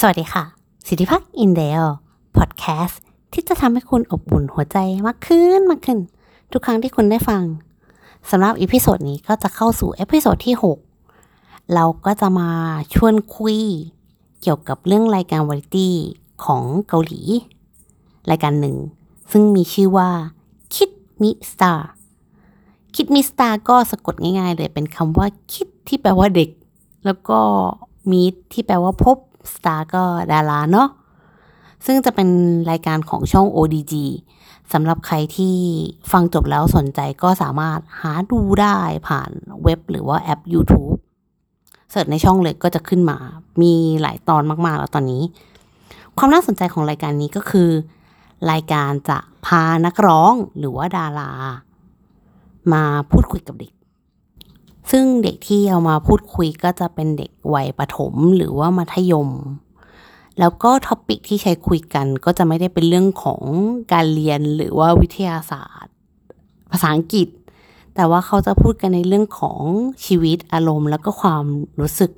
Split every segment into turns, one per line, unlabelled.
สวัสดีค่ะ สิทธิพักอินเดลพอดแคสต์ที่จะทำให้คุณอบอุ่นหัวใจมากขึ้นมากขึ้น ทุกครั้งที่คุณได้ฟังสำหรับอีพิโซดนี้ก็จะเข้าสู่เอพิโซดที่ 6 เราก็จะมาชวนคุย เกี่ยวกับเรื่องรายการวาไรตี้ของเกาหลี รายการหนึ่ง ซึ่งมีชื่อว่าคิดมิสตาร์คิดมิสตาร์ก็สะกดง่ายๆเลยเป็นคำว่าคิดที่แปลว่าเด็ก แล้วก็มีที่แปลว่าพบ สตาร์ก็ดาราเนาะซึ่งจะเป็นรายการของช่อง ODG สำหรับใครที่ฟังจบแล้วสนใจก็สามารถหาดูได้ผ่านเว็บหรือว่าแอป YouTube เสิร์ชในช่องเลยก็จะขึ้นมา มีหลายตอนมากๆแล้วตอนนี้ ความน่าสนใจของรายการนี้ก็คือ รายการจะพานักร้องหรือว่าดารา มาพูดคุยกับเด็ก ซึ่งเด็กที่เอามาพูดคุยก็จะเป็นเด็กวัยประถมหรือว่ามัธยม แล้วก็ท็อปิกที่ใช้คุยกันก็จะไม่ได้เป็นเรื่องของการเรียนหรือว่าวิทยาศาสตร์ ภาษาอังกฤษ แต่ว่าเขาจะพูดกันในเรื่องของชีวิตอารมณ์ แล้วก็ความรู้สึก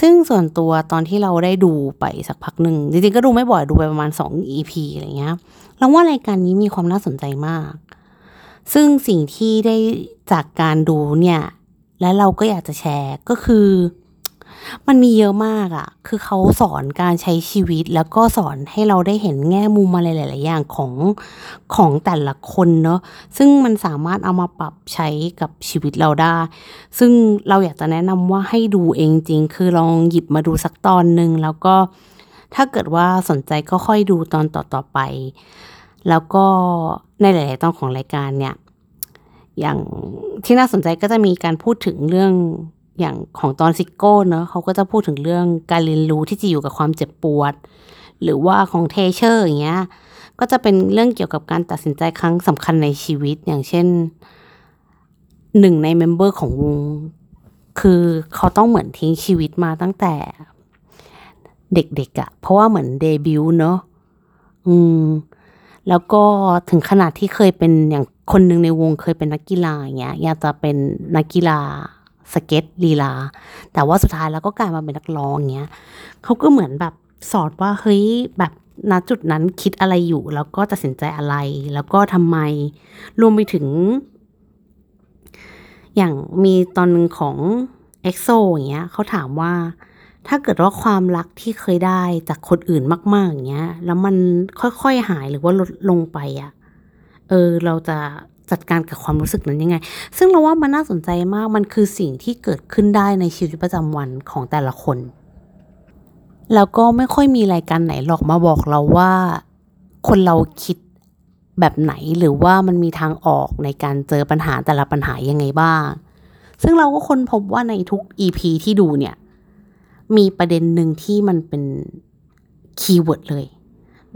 ซึ่งส่วนตัวตอนที่เราได้ดูไปสักพักหนึ่งจริงๆก็ดูไม่บ่อยดูไปประมาณ 2 EP อะไรเงี้ยเราว่ารายการนี้มีความน่าสนใจมาก ซึ่งสิ่งที่ได้จากการดูเนี่ย และเราก็อยากจะแชร์ก็คือ มันมีเยอะมากอะ่ะ คือเขาสอนการใช้ชีวิตแล้วก็สอนให้เราได้เห็นแง่มุมอะไรหลาย ๆ อย่างของของแต่ละคนเนาะ ซึ่งมันสามารถเอามาปรับใช้กับชีวิตเราได้ ซึ่งเราอยากจะแนะนำว่าให้ดูเองจริง คือลองหยิบมาดูสักตอนหนึ่งแล้วก็ถ้าเกิดว่าสนใจก็ค่อยดูตอนต่อ ๆ ไป แล้วก็ในหลาย ๆ ตอนของรายการเนี่ย อย่างที่น่าสนใจก็จะมีการพูดถึงเรื่องอย่างของตอนซิโก้เนอะเขาก็จะพูดถึงเรื่องการเรียนรู้ที่จะอยู่กับความเจ็บปวด หรือว่าของ Treasure อย่างเงี้ยก็จะเป็นเรื่องเกี่ยวกับการตัดสินใจครั้งสำคัญในชีวิตอย่างเช่นหนึ่งใน member ของวง คือเขาต้องเหมือนทิ้งชีวิตมาตั้งแต่เด็กๆอะ่ะ เพราะว่าเหมือนเดบิวต์เนอะอืม แล้วก็ถึงขนาดที่เคยเป็นอย่างคนหนึ่งในวงเคยเป็นนักกีฬาอย่างเงี้ยอยากจะเป็นนักกีฬาสเก็ตลีลา แต่ว่าสุดท้ายแล้วก็กลายมาเป็นนักร้องเงี้ยเขาก็เหมือนแบบสอนว่าเฮ้ยแบบณจุดนั้นคิดอะไรอยู่ แล้วก็ตัดสินใจอะไร แล้วก็ทำไมรวมไปถึง อย่างมีตอนหนึ่งของเอ็กโซอย่างเงี้ยเขาถามว่า ถ้าเกิดว่าความรักที่เคยได้จากคนอื่นมาก ๆ อย่างเงี้ย แล้วมันค่อยๆหายหรือว่าลดลงไปอะ่ะ เออ เราจะจัดการกับความรู้สึกนั้นยังไง ซึ่งเราว่ามันน่าสนใจมาก มันคือสิ่งที่เกิดขึ้นได้ในชีวิตประจำวันของแต่ละคน แล้วก็ไม่ค่อยมีรายการไหนหรอกมาบอกเราว่า คนเราคิดแบบไหนหรือว่ามันมีทางออกในการเจอปัญหาแต่ละปัญหายังไงบ้าง ซึ่งเราก็ค้นพบว่าในทุก EP ที่ดูเนี่ย มีประเด็นหนึ่งที่มันเป็นคีย์เวิร์ดเลย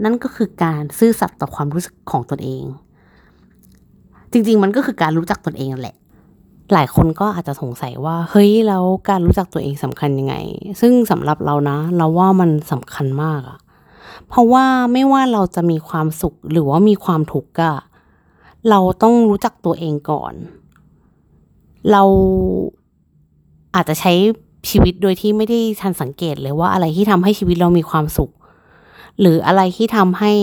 นั่นก็คือการซื่อสัตย์ต่อความรู้สึกของตนเอง จริง ๆ มันก็คือการรู้จักตนเองแหละ หลายคนก็อาจจะสงสัยว่า เฮ้ยแล้วการรู้จักตัวเองสำคัญยังไง ซึ่งสำหรับเรานะ เราว่ามันสำคัญมากอะเพราะว่าไม่ว่าเราจะมีความสุขหรือว่ามีความทุกข์อะเราต้องรู้จักตัวเองก่อน เราอาจจะใช้ ชีวิตโดยที่ไม่ได้ทันสังเกตเลยว่าอะไรที่ทำให้ชีวิตเรามีความสุข หรืออะไรที่ทำให้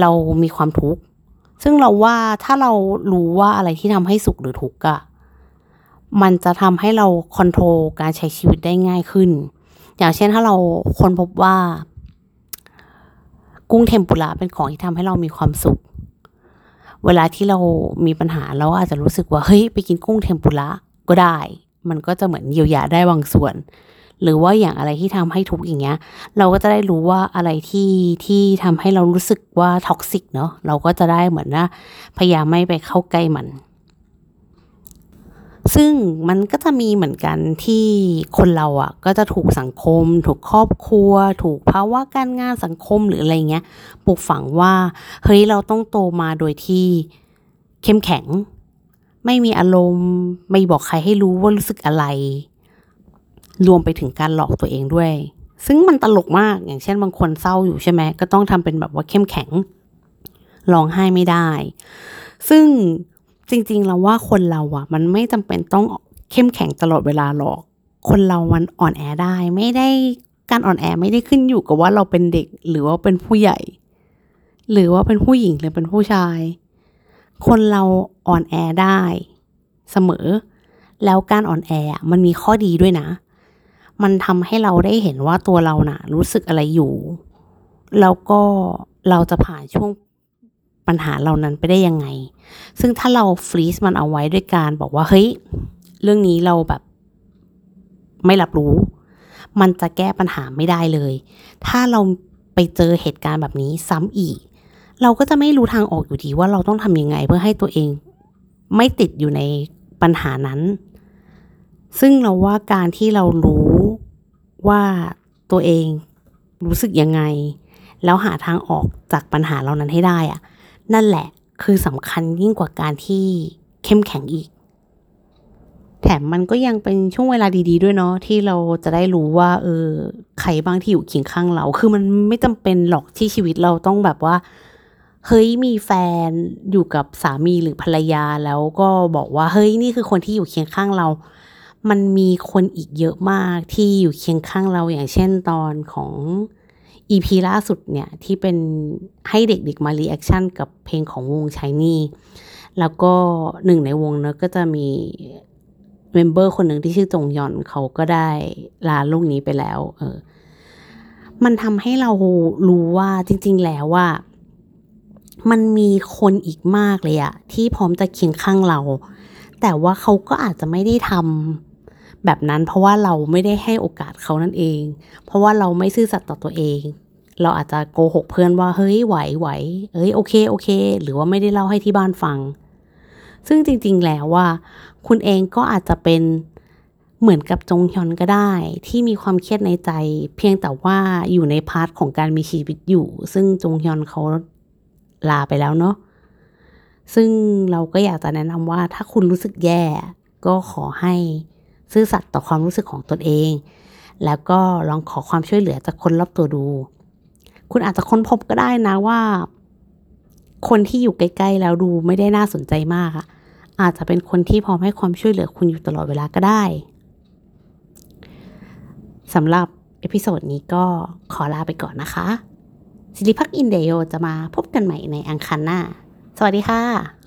เรามีความทุกข์ซึ่งเราว่าถ้าเรารู้ว่าอะไรที่ทำให้สุขหรือทุกข์อะมันจะทำให้เราคอนโทรลการใช้ชีวิตได้ง่ายขึ้น อย่างเช่นถ้าเราค้นพบว่า กุ้งเทมปุระเป็นของที่ทำให้เรามีความสุข เวลาที่เรามีปัญหาเราอาจจะรู้สึกว่าเฮ้ยไปกินกุ้งเทมปุระก็ได้ มันก็จะเหมือนเยียวยาได้บางส่วน หรือว่าอย่างอะไรที่ทำให้ทุกข์อย่างเงี้ย เราก็จะได้รู้ว่าอะไรที่ที่ทำให้เรารู้สึกว่า toxic เนาะเราก็จะได้เหมือนว่าพยายามไม่ไปเข้าใกล้มันซึ่งมันก็จะมีเหมือนกันที่คนเราอะ่ะ ก็จะถูกสังคม ถูกครอบครัว ถูกภาวะการงานสังคมหรืออะไรเงี้ยปลูกฝังว่า เฮ้ยเราต้องโตมาโดยที่เข้มแข็ง ไม่มีอารมณ์ ไม่บอกใครให้รู้ว่ารู้สึกอะไร รวมไปถึงการหลอกตัวเองด้วย ซึ่งมันตลกมากอย่างเช่นบางคนเศร้าอยู่ใช่ไหมก็ต้องทำเป็นแบบว่าเข้มแข็งร้องไห้ไม่ได้ ซึ่งจริงๆเราว่าคนเราอะมันไม่จำเป็นต้องเข้มแข็งตลอดเวลาหรอก คนเรามันอ่อนแอได้ ไม่ได้กการอ่อนแอไม่ได้ขึ้นอยู่กับว่าเราเป็นเด็ก หรือว่าเป็นผู้ใหญ่ หรือว่าเป็นผู้หญิงหรือเป็นผู้ชาย คนเราอ่อนแอได้เสมอ แล้วการอ่อนแอมันมีข้อดีด้วยนะ มันทำให้เราได้เห็นว่าตัวเราน่ะ รู้สึกอะไรอยู่ แล้วก็เราจะผ่านช่วงปัญหาเหล่านั้นไปได้ยังไง ซึ่งถ้าเราฟรีซมันเอาไว้ด้วยการบอกว่าเฮ้ย เรื่องนี้เราแบบไม่รับรู้ มันจะแก้ปัญหาไม่ได้เลย ถ้าเราไปเจอเหตุการณ์แบบนี้ซ้ำอีก เราก็จะไม่รู้ทางออกอยู่ดีว่าเราต้องทำยังไงเพื่อให้ตัวเอง ไม่ติดอยู่ในปัญหานั้น ซึ่งเราว่าการที่เรารู้ว่าตัวเองรู้สึกยังไง แล้วหาทางออกจากปัญหาเหล่านั้นให้ได้อะนั่นแหละคือสำคัญยิ่งกว่าการที่เข้มแข็งอีก แถมมันก็ยังเป็นช่วงเวลาดี ๆ ด้วยเนาะที่เราจะได้รู้ว่า เออใครบ้างที่อยู่เคียงข้างเรา คือมันไม่จำเป็นหรอกที่ชีวิตเราต้องแบบว่า เฮ้ยมีแฟนอยู่กับสามีหรือภรรยาแล้วก็บอกว่าเฮ้ยนี่คือคนที่อยู่เคียงข้างเรา มันมีคนอีกเยอะมากที่อยู่เคียงข้างเราอย่างเช่นตอนของ EP ล่าสุดเนี่ยที่เป็นให้เด็กๆมา reaction กับเพลงของวง SHINee แล้วก็หนึ่งในวงเนอะก็จะมี member คนหนึ่งที่ชื่อจงฮยอนเขาก็ได้ลาโลกนี้ไปแล้ว เออ มันทำให้เรารู้ว่าจริง ๆ แล้วว่า มันมีคนอีกมากเลยอะที่พร้อมจะเคียงข้างเรา แต่ว่าเขาก็อาจจะไม่ได้ทำแบบนั้น เพราะว่าเราไม่ได้ให้โอกาสเขานั่นเอง เพราะว่าเราไม่ซื่อสัตย์ต่อตัวเอง เราอาจจะโกหกเพื่อนว่าเฮ้ยไหวไหวเอ้ยโอเคโอเค หรือว่าไม่ได้เล่าให้ที่บ้านฟัง ซึ่งจริง ๆ แล้วว่าคุณเองก็อาจจะเป็นเหมือนกับจงฮยอนก็ได้ ที่มีความเครียดในใจ เพียงแต่ว่าอยู่ใน part ของการมีชีวิตอยู่ ซึ่งจงฮยอนเขา ลาไปแล้วเนาะซึ่งเราก็อยากจะแนะนำว่าถ้าคุณรู้สึกแย่ ก็ขอให้ซื่อสัตย์ต่อความรู้สึกของตนเอง แล้วก็ลองขอความช่วยเหลือจากคนรอบตัวดู คุณอาจจะค้นพบก็ได้นะว่า คนที่อยู่ใกล้ๆแล้วดูไม่ได้น่าสนใจมากอะอาจจะเป็นคนที่พร้อมให้ความช่วยเหลือคุณอยู่ตลอดเวลาก็ได้สำหรับเอพิโซดนี้ก็ขอลาไปก่อนนะคะ สิริพักอินเดโยจะมาพบกันใหม่ในอังคารหน้า สวัสดีค่ะ